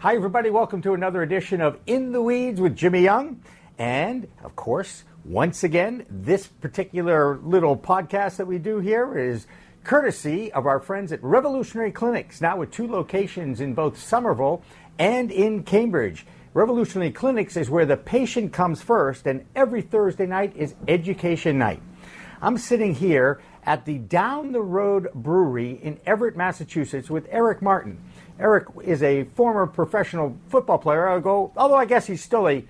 Hi, everybody. Welcome to another edition of In the Weeds with Jimmy Young. And, of course, once again, this particular little podcast that we do here is courtesy of our friends at Revolutionary Clinics, now with two locations in both Somerville and in Cambridge. Revolutionary Clinics is where the patient comes first, and every Thursday night is education night. I'm sitting here at the Down the Road Brewery in Everett, Massachusetts with Eric Martin. Eric is a former professional football player, although I guess he's still a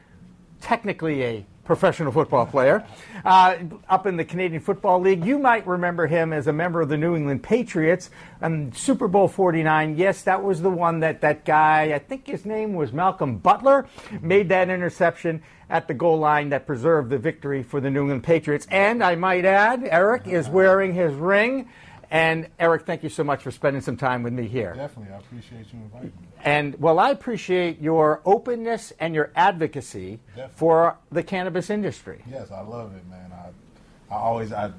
technically a professional football player uh, up in the Canadian Football League. You might remember him as a member of the New England Patriots and Super Bowl 49. Yes, that was the one that that guy, I think his name was Malcolm Butler, made that interception at the goal line that preserved the victory for the New England Patriots. And I might add, Eric is wearing his ring. And Eric, thank you so much for spending some time with me here. Definitely, I appreciate you inviting me. And well, I appreciate your openness and your advocacy Definitely. for the cannabis industry. Yes, I love it, man. I, I always, I,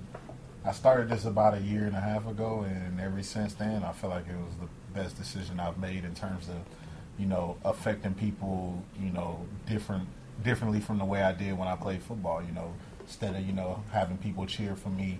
I started this about a year and a half ago, and ever since then, I feel like it was the best decision I've made in terms of, you know, affecting people, you know, different, differently from the way I did when I played football. You know, instead of you know having people cheer for me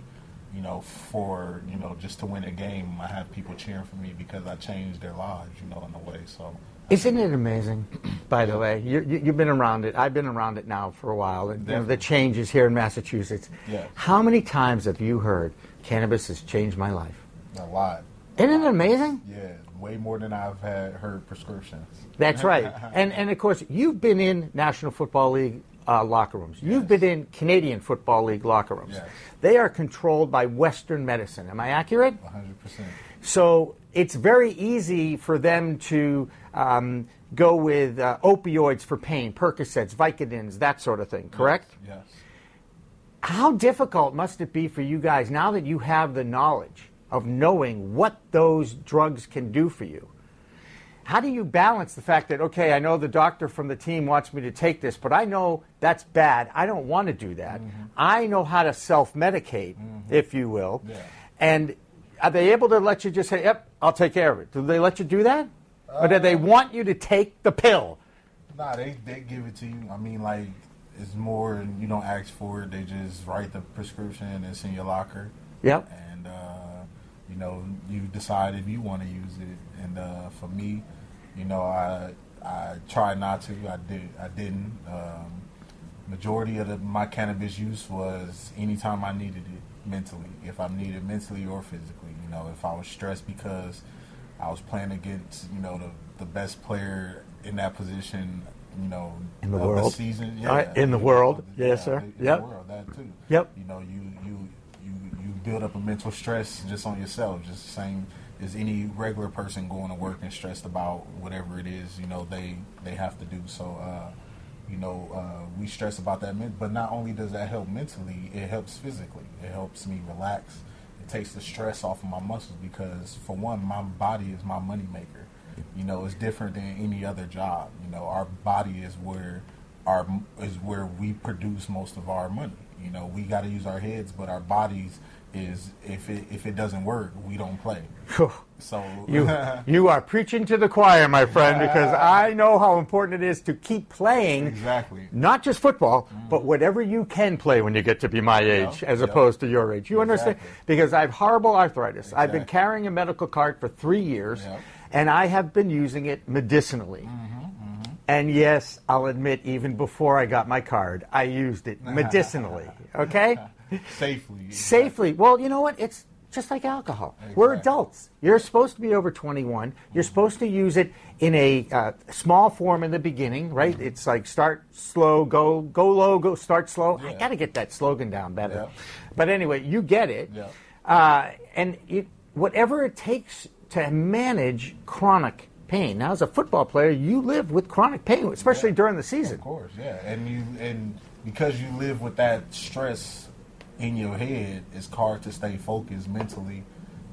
you know, for you know, just to win a game, I have people cheering for me because I changed their lives, you know, in a way. So, isn't it amazing? By the way, you, you, you've been around it. I've been around it now for a while. And, you know, the changes here in Massachusetts. Yes. How many times have you heard cannabis has changed my life? a lot. Isn't it amazing? Yeah, way more than I've had heard prescriptions. That's right. And and of course, you've been in National Football League uh, locker rooms. You've been in Canadian Football League locker rooms. Yes. They are controlled by Western medicine. Am I accurate? 100%. So it's very easy for them to um, go with uh, opioids for pain, Percocets, Vicodins, that sort of thing, correct? Yes. How difficult must it be for you guys now that you have the knowledge of knowing what those drugs can do for you? How do you balance the fact that, okay, I know the doctor from the team wants me to take this, but I know that's bad. I don't want to do that. I know how to self medicate, if you will. Yeah. And are they able to let you just say, yep, I'll take care of it? Do they let you do that? or do they want you to take the pill? Nah, they, they give it to you. I mean, like, it's more, you don't ask for it. They just write the prescription and it's in your locker. Yep. and uh, you know you decide if you want to use it. And uh, for me, you know, I I tried not to. I did. I didn't. Um, majority of the, my cannabis use was anytime I needed it mentally. If I needed mentally or physically, you know, if I was stressed because I was playing against you know the the best player in that position. You know, In the world. season, Uh, in the world. know, Yes, sir. In Yep. the world, that too. Yep. You know, you you you you build up a mental stress just on yourself, just the same as any regular person going to work and stressed about whatever it is you know they they have to do. So, uh, you know, uh, we stress about that, but not only does that help mentally, it helps physically. It helps me relax. It takes the stress off of my muscles because, for one, my body is my moneymaker. You know, it's different than any other job. You know, our body is where our is where we produce most of our money. You know, we got to use our heads, but our bodies is if it if it doesn't work, we don't play. So You, you are preaching to the choir, my friend, because I know how important it is to keep playing. Exactly. Not just football, but whatever you can play when you get to be my age, as yep. opposed to your age. You understand? Because I have horrible arthritis. I've been carrying a medical card for three years, Yep. and I have been using it medicinally. Mm-hmm, And yes, I'll admit, even before I got my card, I used it medicinally. Okay? safely. safely. Well, you know what? It's just like alcohol. We're adults. You're supposed to be over 21. You're supposed to use it in a uh, small form in the beginning, right? It's like start slow, go go low, go start slow. I got to get that slogan down better. Yeah. But anyway, you get it. Yeah. Uh, and it, whatever it takes to manage chronic pain. Now, as a football player, you live with chronic pain, especially Yeah. during the season. Of course, yeah, and you and because you live with that stress in your head, it's hard to stay focused mentally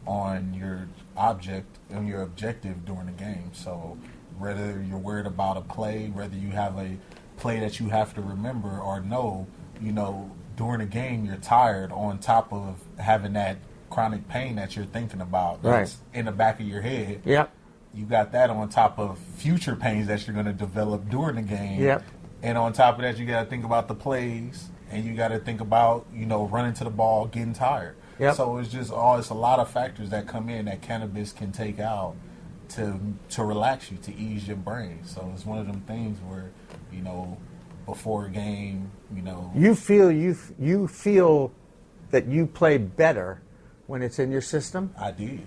on your object on your objective during the game. So whether you're worried about a play, whether you have a play that you have to remember or know, you know, during a game you're tired on top of having that chronic pain that you're thinking about Right. that's in the back of your head Yep. you got that on top of future pains that you're going to develop during the game. Yep. And on top of that, you got to think about the plays, and you got to think about you know running to the ball, getting tired. Yep. So it's just all it's a lot of factors that come in that cannabis can take out to to relax you, to ease your brain. So it's one of them things where you know before a game, you know, You feel you you feel that you play better when it's in your system. I did.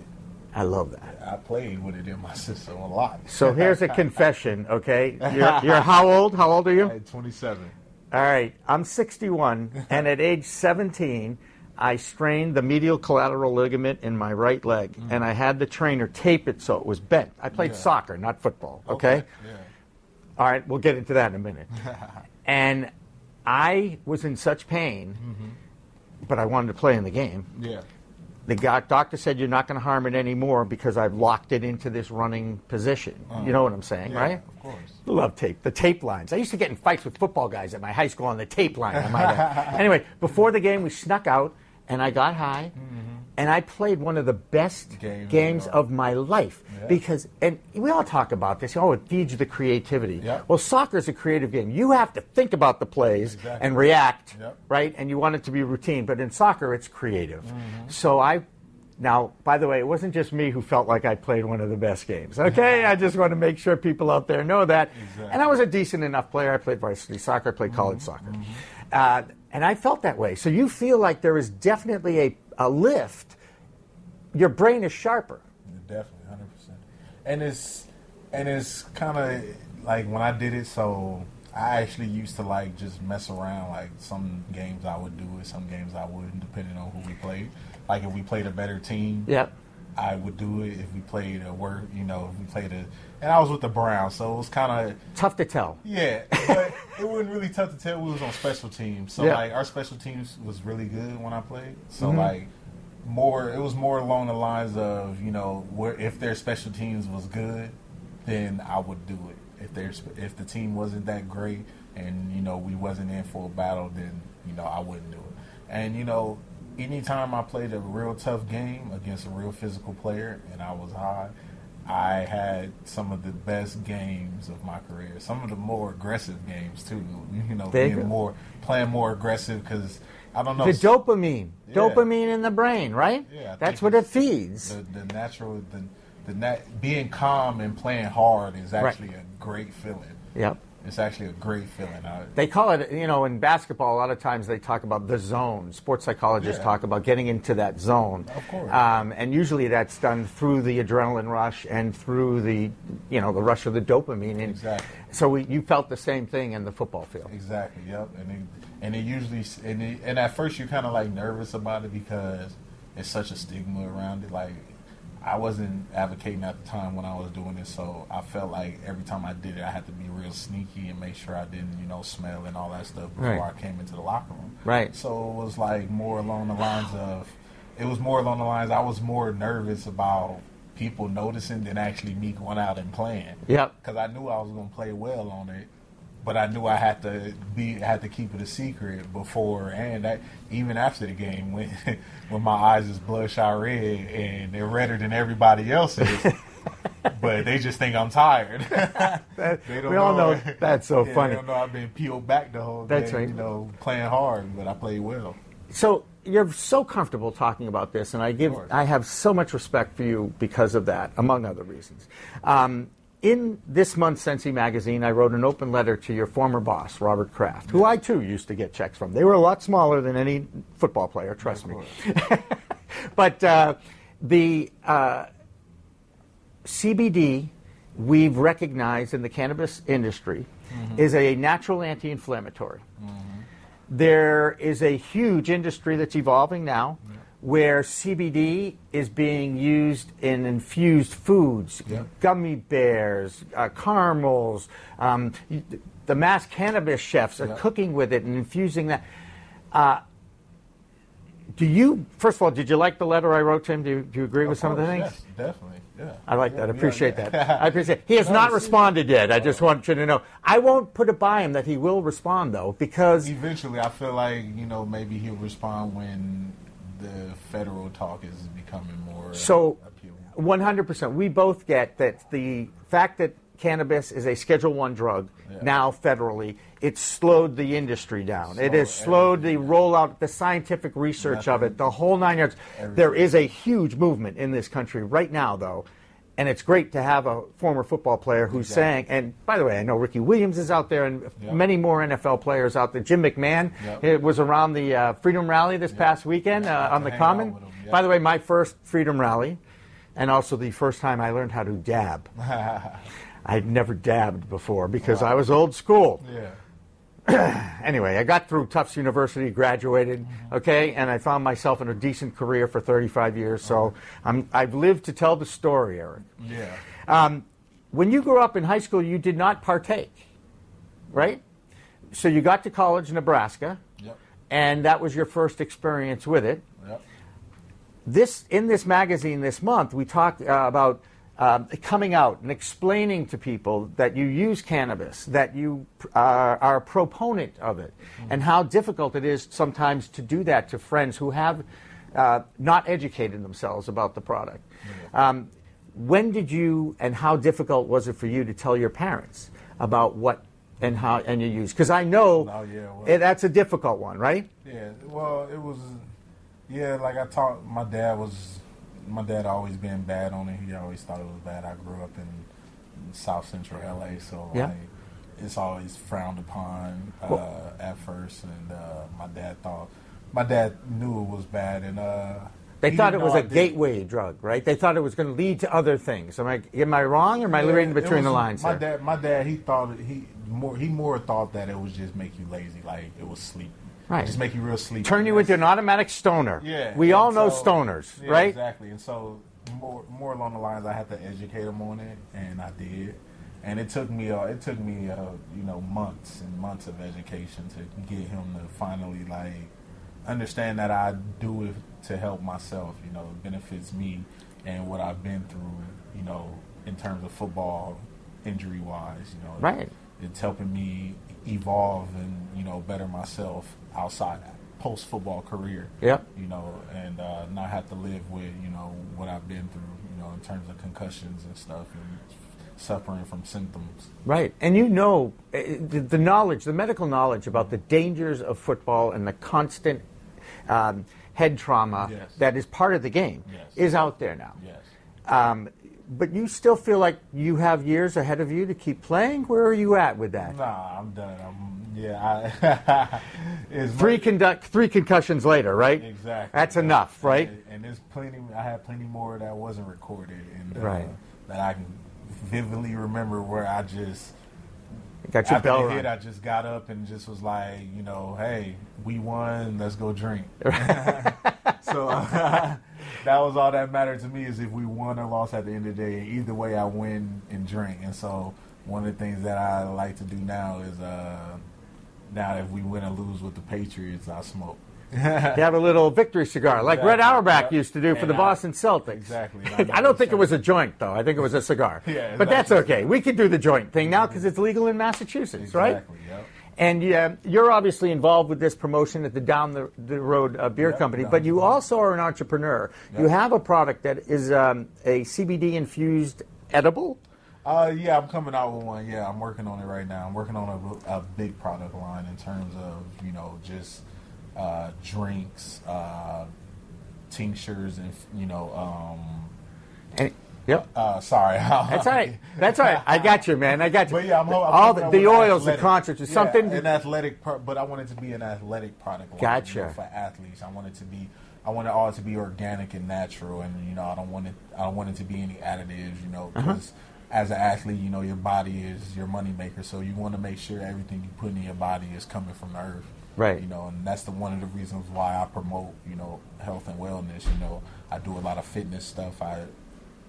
I love that. I played with it in my system a lot. So here's a confession, okay? You're, you're how old? How old are you? At 27. All right, I'm 61, and at age 17, I strained the medial collateral ligament in my right leg, and I had the trainer tape it so it was bent. I played Mm. Yeah. soccer, not football, okay? Yeah. All right, we'll get into that in a minute. and I was in such pain, but I wanted to play in the game. Yeah. The doctor said you're not going to harm it anymore because I've locked it into this running position. You uh-huh. know what I'm saying, Yeah, right? Of course. Love tape. The tape lines. I used to get in fights with football guys at my high school on the tape line. I might add. anyway, before the game, we snuck out and I got high, mm-hmm. And I played one of the best Mm-hmm. Games of of my life Yeah. because, and we all talk about this. Oh, it feeds the creativity. Yep. Well, soccer is a creative game. You have to think about the plays Exactly. and react, Yep. right? And you want it to be routine. But in soccer, it's creative. Mm-hmm. So I. Now, by the way, it wasn't just me who felt like I played one of the best games. Okay, I just want to make sure people out there know that. Exactly. And I was a decent enough player. I played varsity soccer, I played college soccer. Uh, and I felt that way. So you feel like there is definitely a, a lift. Your brain is sharper. Definitely, hundred percent. And it's and it's kind of like when I did it. So I actually used to like just mess around. Like some games I would do it, some games I wouldn't, depending on who we played. Like if we played a better team, Yep. I would do it. If we played a word, you know, if we played a, and I was with the Browns, so it was kind of Tough to tell. yeah, but it wasn't really tough to tell. We was on special teams, so Yeah. like our special teams was really good when I played. So Mm-hmm. like more, it was more along the lines of you know where if their special teams was good, then I would do it. If there's if the team wasn't that great and you know we wasn't in for a battle, then you know I wouldn't do it. And you know anytime I played a real tough game against a real physical player and I was high, I had some of the best games of my career. Some of the more aggressive games too. You know, being more playing more aggressive because I don't know The dopamine. Yeah. Dopamine in the brain, right? Yeah, I That's what it feeds. the, the natural the the nat, being calm and playing hard is Right. actually a great feeling. Yep. It's actually a great feeling. I, They call it, you know, in basketball, a lot of times they talk about the zone. Sports psychologists Yeah. talk about getting into that zone. Of course. Um, and usually that's done through the adrenaline rush and through the, you know, the rush of the dopamine. And Exactly. So we, you felt the same thing in the football field. Exactly. Yep. And it, and it usually and it, and at first you're kind of like nervous about it because it's such a stigma around it. Like I wasn't advocating at the time when I was doing it, so I felt like every time I did it, I had to be real sneaky and make sure I didn't, you know, smell and all that stuff before Right. I came into the locker room. Right. So it was like more along the lines of, it was more along the lines. I was more nervous about people noticing than actually me going out and playing Yep. because I knew I was going to play well on it, but I knew I had to be had to keep it a secret before and that, even after the game when when my eyes is bloodshot red and they're redder than everybody else's, but they just think I'm tired. They don't we all know that's so Yeah, funny. They don't know I've been peeled back the whole That's game, right. You know, playing hard, but I played well. So you're so comfortable talking about this, and I give I have so much respect for you because of that, among other reasons. Um, in this month's Sensi magazine, I wrote an open letter to your former boss, Robert Kraft, who I too used to get checks from. They were a lot smaller than any football player, trust me. but uh, the uh, CBD we've recognized in the cannabis industry is a natural anti-inflammatory. There is a huge industry that's evolving now where CBD is being used in infused foods, Yeah. gummy bears, uh, caramels. Um, the mass cannabis chefs are Yeah. cooking with it and infusing that. Uh, do you, first of all, did you like the letter I wrote to him? Do you, do you agree with some of the things? Yes, definitely. Yeah. I like Yeah, that. I yeah, appreciate yeah. that. I appreciate. He has No, not responded yet. I just want you to know. I won't put it by him that he will respond though, because Eventually, I feel like you know maybe he'll respond when the federal talk is becoming more So- appealing. 100%. We both get that the fact that cannabis is a Schedule One drug Yeah. now federally, It slowed the industry down. it has slowed the rollout, the scientific research of it, the whole nine yards. There Everything. is a huge movement in this country right now, though. And it's great to have a former football player who's Exactly. saying, and by the way, I know Ricky Williams is out there and Yeah. many more NFL players out there. Jim McMahon Yep. it was around the uh, Freedom Rally this past weekend uh, on the Common. By the way, my first Freedom Rally, and also the first time I learned how to dab. I'd never dabbed before because I was old school. yeah. Anyway, I got through Tufts University, graduated, okay, and I found myself in a decent career for 35 years. So I'm, I've lived to tell the story, Eric. Yeah. Um, when you grew up in high school, you did not partake, right? So you got to college in Nebraska, Yep. and that was your first experience with it. Yep. this in this magazine this month we talked uh, about um, coming out and explaining to people that you use cannabis that you uh, are a proponent of it and how difficult it is sometimes to do that to friends who have uh, not educated themselves about the product. Um, when did you and how difficult was it for you to tell your parents about what and how and you use? Because i know Oh, yeah, well- eh, that's a difficult one right? Yeah, well, it was, yeah, like I taught, my dad was, my dad always been bad on it. He always thought it was bad. I grew up in South Central LA, so Yeah. like, it's always frowned upon uh, Well- at first. And uh, my dad thought, my dad knew it was bad, and uh, They thought it was a did- gateway drug, right? They thought it was going to lead to other things. Am I am I wrong, or am I Yeah, reading between the lines? My there? dad, my dad, he thought he more he more thought that it was just make you lazy, like it was sleep, Right. Just make you real sleepy. Turn you into an automatic stoner. Yeah, we and all know so- stoners, yeah, right? Exactly, and so more more along the lines, I had to educate him on it, and I did. And it took me, uh, it took me, uh, you know, months and months of education to get him to finally like understand that I do it to help myself. You know, it benefits me and what I've been through. You know, in terms of football, injury wise. You know, Right. It's helping me evolve and you know better myself outside that post football career Yep. you know, and uh, not have to live with, you know, what I've been through, you know, in terms of concussions and stuff and suffering from symptoms. Right. And you know eh, the, the knowledge, the medical knowledge about the dangers of football and the constant um, head trauma Yes. that is part of the game Yes. is out there now. Yes. Um, but you still feel like you have years ahead of you to keep playing. Where are you at with that? Nah, I'm done. I'm, yeah, I, Three conduct, three concussions later, right? Exactly. That's enough, right? And, and there's plenty. I have plenty more that wasn't recorded, and uh, Right. that I can vividly remember where I just Got your after bell hit, I just got up and just was like, you know, hey, we won. Let's go drink. so uh, that was all that mattered to me is if we won or lost at the end of the day. Either way, I win and drink. And so one of the things that I like to do now is uh, now if we win or lose with the Patriots, I smoke. You have a little victory cigar, like Red Auerbach Yep. used to do for And the I- Boston Celtics. Exactly. I, don't think it was a joint, though. I think it was a cigar. Yeah, but that's okay. We could do the joint thing now because it's legal in Massachusetts, right? Exactly. Yep. And yeah, you're obviously involved with this promotion at the Down the, the Road uh, Beer Yep, Company, but you also are an entrepreneur. You have a product that is um, a CBD infused edible. Uh, yeah, I'm coming out with one. Yeah, I'm working on it right now. I'm working on a, a big product line in terms of you know just uh, drinks, uh, tinctures, and you know. Um, And, yep. uh, sorry, That's all right. That's all right. I got you, man. I got you. But yeah, I'm, I'm All the, the oils, the athletic- concentrates, yeah, something. an athletic, pro- but I want it to be an athletic product. line, Gotcha. you know, for athletes. I want it to be. I want it all to be organic and natural, and you know, I don't want it. I don't want it to be any additives. You know, Uh-huh. because as an athlete, you know, your body is your money maker, so you want to make sure everything you put in your body is coming from the earth. Right. You know, and that's the one of the reasons why I promote, you know, health and wellness. You know, I do a lot of fitness stuff. I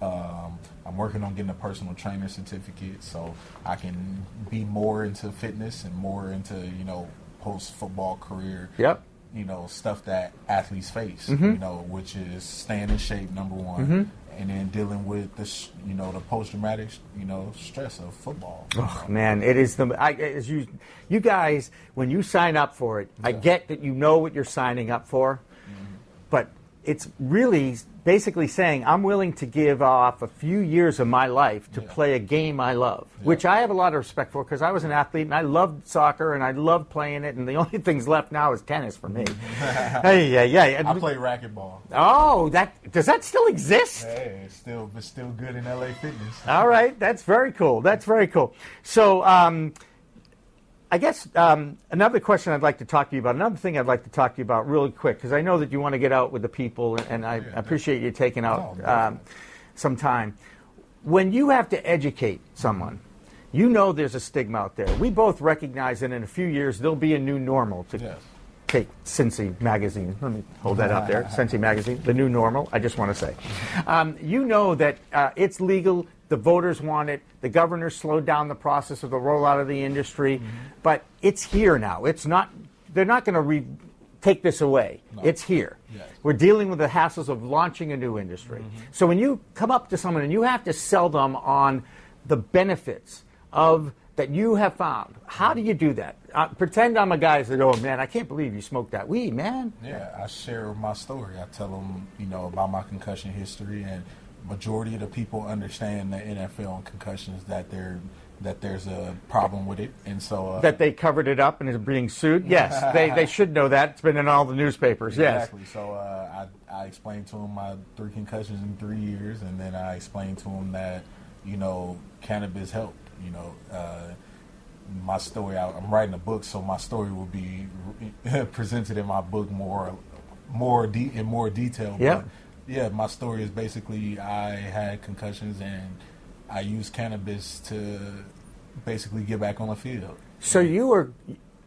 um, I'm working on getting a personal trainer certificate so I can be more into fitness and more into you know post football career. Yep. You know stuff that athletes face. Mm-hmm. You know, which is staying in shape, number one, and then dealing with the you know the post traumatic you know stress of football. Oh, man, it is the I, as you you guys when you sign up for it. I get that you know what you're signing up for, Mm-hmm. but it's really basically saying I'm willing to give off a few years of my life to Yeah. play a game I love, which I have a lot of respect for because I was an athlete and I loved soccer and I loved playing it, and the only things left now is tennis for me. hey, yeah, yeah. I play racquetball. Oh, that does that still exist? Hey, it's still it's still good in LA Fitness. All right, that's very cool. That's very cool. So, um, I guess um, another question I'd like to talk to you about, another thing I'd like to talk to you about really quick, because I know that you want to get out with the people, and I Yeah, appreciate you taking out um, some time. When you have to educate someone, you know there's a stigma out there. We both recognize that in a few years there'll be a new normal to Yes. take Sensi magazine. Let me hold that out there. Sensi magazine, the new normal. I just want to say, um, you know that uh, it's legal. The voters want it. The governor slowed down the process of the rollout of the industry, but it's here now. It's not. They're not going to re- take this away. It's here. Yes. We're dealing with the hassles of launching a new industry. So when you come up to someone and you have to sell them on the benefits of that you have found, how do you do that? Uh, pretend I'm a guy that said, "Oh man, I can't believe you smoked that weed, man." Yeah, I share my story. I tell them, you know, about my concussion history, and majority of the people understand the NFL and concussions that there that there's a problem with it, and so uh, That they covered it up and is being sued. Yes, they, they should know that. It's been in all the newspapers. Yes. Exactly. So uh, I, I explained to him my three concussions in three years, and then I explained to him that you know cannabis helped. You know, uh, my story. I, I'm writing a book, so my story will be presented in my book more, more de- in more detail. Yeah. But yeah, my story is basically I had concussions and I used cannabis to basically get back on the field. So you were,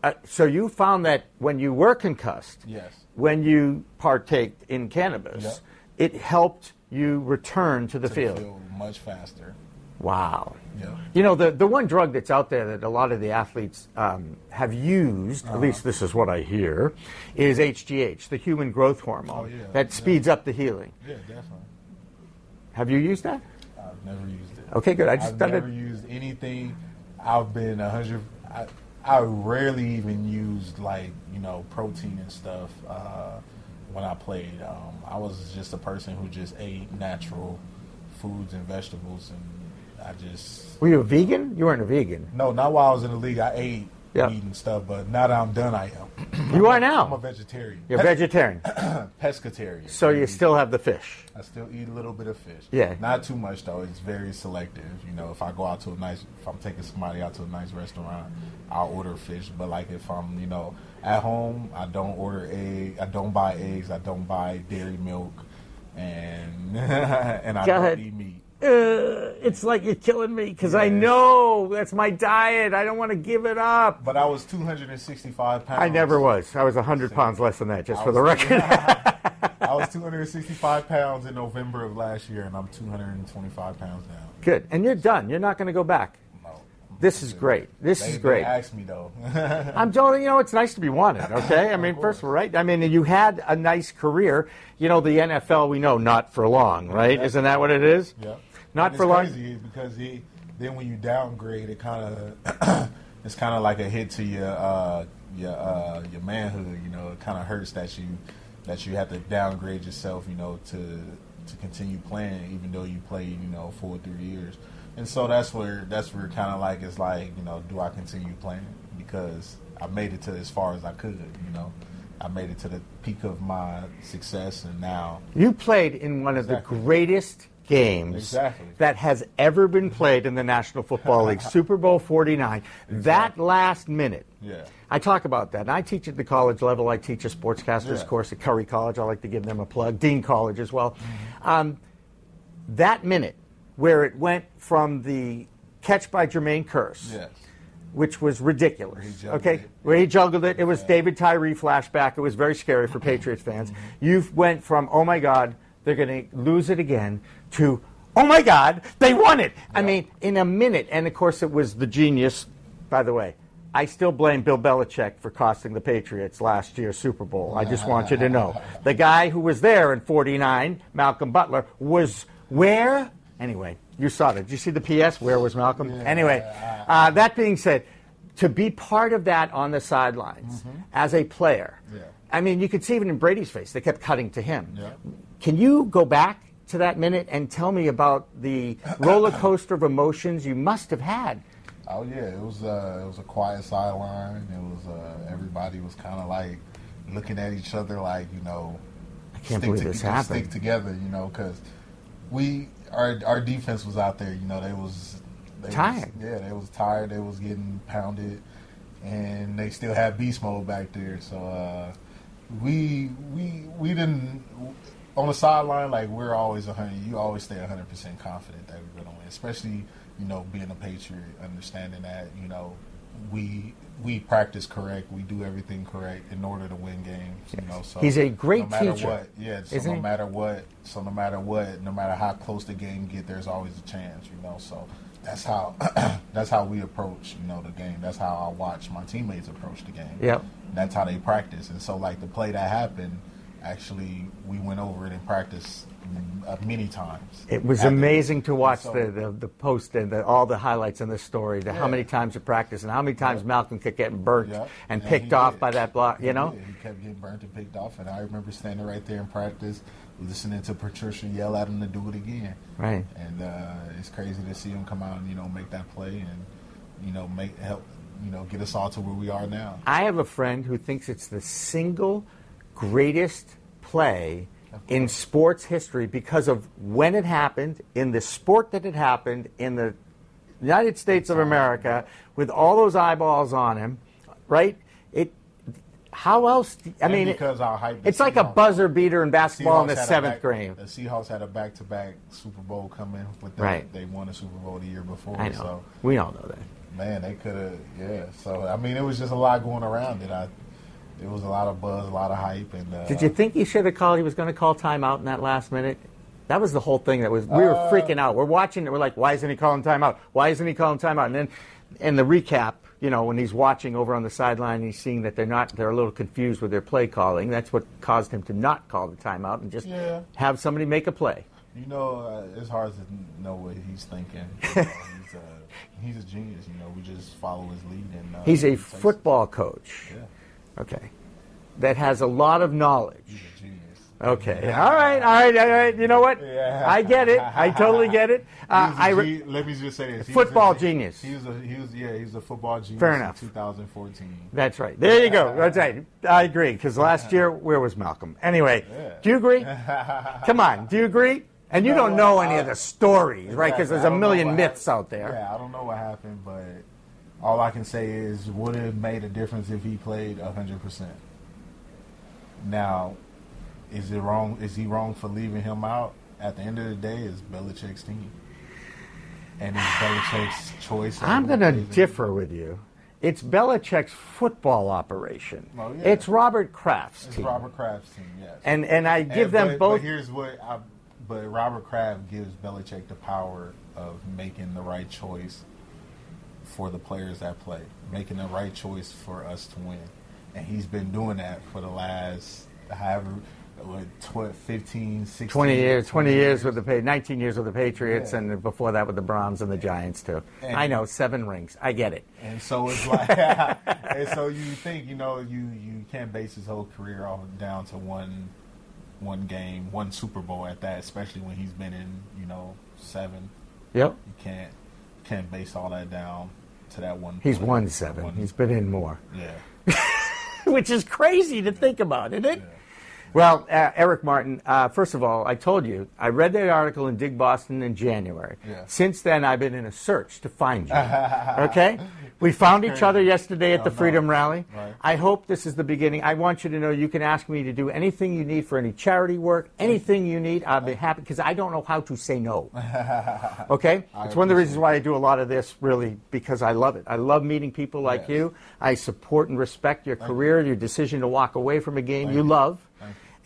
uh, so you found that when you were concussed, Yes. when you partaked in cannabis, Yeah. it helped you return to the To field. the field much faster. Wow. Yeah. You know, the, the one drug that's out there that a lot of the athletes um, have used, Uh-huh. at least this is what I hear, is HGH, the human growth hormone, Oh, yeah, that yeah. speeds up the healing. Yeah, definitely. Have you used that? I've never used it. Okay, good. I just I've never used anything. I've been a hundred. I, I rarely even used like you know protein and stuff uh, when I played. Um, I was just a person who just ate natural foods and vegetables, and I just Were you a vegan? You weren't a vegan. no. Not while I was in the league. I ate Yeah. meat and stuff, but now that I'm done, I am. You are now. I'm a vegetarian. You're vegetarian. pescatarian. So you still have the fish. I still eat a little bit of fish. Yeah. Not too much though. It's very selective. You know, if I go out to a nice, if I'm taking somebody out to a nice restaurant, I'll order fish. But like if I'm, you know, at home, I don't order egg. I don't buy eggs. I don't buy dairy milk, and and I Go don't ahead. eat meat. Uh, it's like you're killing me because I know that's my diet. I don't want to give it up. But I was 265 pounds. I never was. I was 100 pounds less than that, just I for the record. I was 265 pounds in November of last year, and I'm 225 pounds now. Good. And you're done. You're not going to go back. No. This is great. This They, is great. Asked me though. I'm telling you, know, it's nice to be wanted, okay? I mean, first of all, right? I mean, you had a nice career. You know, the NFL, we know, not for long, right? Isn't that what it is? Yeah. Not for long. crazy because he then when you downgrade, it kind of it's kind of like a hit to your uh, your uh, your manhood. You know, it kind of hurts that you that you have to downgrade yourself. You know, to to continue playing even though you played you know four or three years. And so that's where that's where kind of like it's like you know, do I continue playing because I made it to as far as I could. You know. I made it to the peak of my success, and now You played in one of Exactly. the greatest games Exactly. that has ever been played in the National Football League, Super Bowl 49. That last minute. Yeah. I talk about that. And I teach at the college level. I teach a sportscaster's Yeah. course at Curry College. I like to give them a plug. Dean College as well. Mm-hmm. Um, that minute where it went from the catch by Jermaine Kearse, yes. which was ridiculous. okay, it. where he juggled it. It was Yeah. David Tyree flashback. It was very scary for Patriots fans. You went from oh my God, they're going to lose it again to oh my God, they won it. I mean, in a minute. And of course, it was the genius. By the way, I still blame Bill Belichick for costing the Patriots last year's Super Bowl. I just want you to know the guy who was there in '49, Malcolm Butler, was where? Anyway, you saw it. Did you see the PS? Where was Malcolm? Anyway, uh, that being said, to be part of that on the sidelines as a player, Yeah. I mean, you could see even in Brady's face, they kept cutting to him. Yeah. Can you go back to that minute and tell me about the roller coaster of emotions you must have had? Oh yeah, it was uh, it was a quiet sideline. It was uh, everybody was kind of like looking at each other like you know, I can't believe this Stick together, you know, because we our our defense was out there. You know, they was they Tired. Was, yeah, they was tired. They was getting pounded, and they still had beast mode back there. So uh, we we we didn't on the sideline like we're always a hundred. You always stay hundred percent confident that we're gonna win, especially you know being a Patriot, understanding that you know we we practice correct, we do everything correct in order to win games. You know, so He's a great no matter teacher, What, yeah, so isn't no he? matter what, so no matter what, no matter how close the game get, there's always a chance. You know, so that's how that's how we approach you know the game. That's how I watch my teammates approach the game. Yep. That's how they practice, and so like the play that happened, actually we went over it in practice uh, many times. It was amazing to watch so- the, the, the post and the, all the highlights in the story, the how many times you practice and how many times Malcolm kept getting burnt Yeah. and he picked off did. by that block, He you know? did. He kept getting burnt and picked off, and I remember standing right there in practice, listening to Patricia yell at him to do it again. Right. And uh, it's crazy to see him come out and you know make that play and you know make help you know get us all to where we are now. I have a friend who thinks it's the single greatest play in sports history because of when it happened, in the sport that it happened, in the United States of America, with all those eyeballs on him, right? It. How else? do- I And mean, because our hype, it's like a buzzer beater in basketball in the seventh back- grade. The Seahawks had a back-to-back Super Bowl coming with them. Right. They won a Super Bowl the year before. I know. So we all know that. man, they could have. Yeah. So I mean, it was just a lot going around it. I. It was a lot of buzz, a lot of hype, and uh, Did you think he should have called? He was going to call timeout in that last minute. That was the whole thing. That was we were Uh, freaking out. We're watching it. We're like, why isn't he calling timeout? Why isn't he calling timeout? And then, in the recap, you know, when he's watching over on the sideline, he's seeing that they're not. They're a little confused with their play calling. That's what caused him to not call the timeout and just Yeah. have somebody make a play. You know, uh, it's hard to know what he's thinking. You know, he's, uh, he's a genius. You know, we just follow his lead. And uh, He's a he football coach. Yeah, Okay, that has a lot of knowledge. he's a genius. Okay. All right. All right. All right. You know what? Yeah. I get it. I totally get it. Uh, He I re- let me just say this: He Football was genius. He was a he was yeah he was a football genius. Fair enough. 2014. That's right. There you go. That's right. I agree. Because last year, where was Malcolm? Anyway, Yeah. do you agree? Come on. Do you agree? And you don't know any of the stories, right? Because Exactly. there's a million myths happened. out there. Yeah, I don't know what happened, but all I can say is would have made a difference if he played 100. percent Now, is it wrong? Is he wrong for leaving him out? At the end of the day, it's Belichick's team, and it's Belichick's choice. I'm going to differ with you. It's Belichick's football operation. Oh, yeah. It's Robert Kraft's It's team. Robert Kraft's team, yes. And and I give And- them but, both. But here's what I, but Robert Kraft gives Belichick the power of making the right choice for the players that play, making the right choice for us to win, and he's been doing that for the last however what, tw- 15, 16, 20 years, 20 years with the Pa- 19 years with the Patriots, Yeah. and before that with the Browns and the Giants too. And- I know seven rings. I get it. And so it's like, and so you think, you know, you you can't base his whole career off down to one one game, one Super Bowl at that, especially when he's been in, you know, seven. Yep. You can't can't base all that down to that one. He's play. won seven. One- He's been in more. yeah. which is crazy to think about, isn't it? Well, uh, Eric Martin, uh, first of all, I told you, I read that article in Dig Boston in January. Yeah. Since then, I've been in a search to find you. okay? We found each other yesterday at the Oh, no. Freedom Rally. Right. I hope this is the beginning. I want you to know you can ask me to do anything you need for any charity work, anything you need. I'll be happy because I don't know how to say no. Okay? It's one of the reasons why I do a lot of this, really, because I love it. I love meeting people like Yes. you. I support and respect your career, your decision to walk away from a game Thank you you. love, Thank you.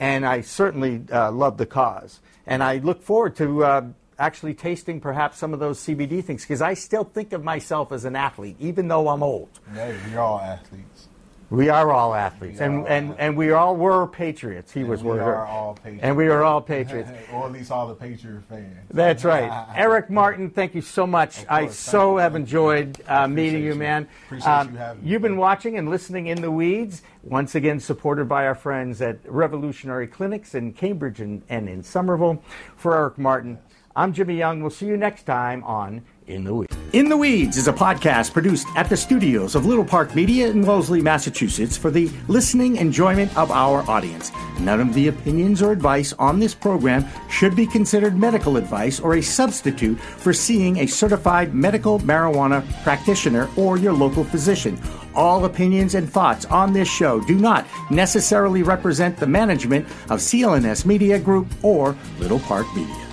And I certainly uh, love the cause. And I look forward to uh, actually tasting perhaps some of those CBD things because I still think of myself as an athlete, even though I'm old. Hey, we're all athletes. We are all athletes, We and, and, and we all were patriots. He And was we one. are all Patriots. And we are all patriots. or at least all the Patriot fans. That's right. Eric Martin, thank you so much. I so have enjoyed uh, meeting you, man. Um, you having me. You've been watching and listening in the weeds, once again supported by our friends at Revolutionary Clinics in Cambridge and, and in Somerville. For Eric Martin, I'm Jimmy Young. We'll see you next time on In the Weeds. In the Weeds is a podcast produced at the studios of Little Park Media in Wellesley, Massachusetts for the listening enjoyment of our audience. None of the opinions or advice on this program should be considered medical advice or a substitute for seeing a certified medical marijuana practitioner or your local physician. All opinions and thoughts on this show do not necessarily represent the management of CLNS Media Group or Little Park Media.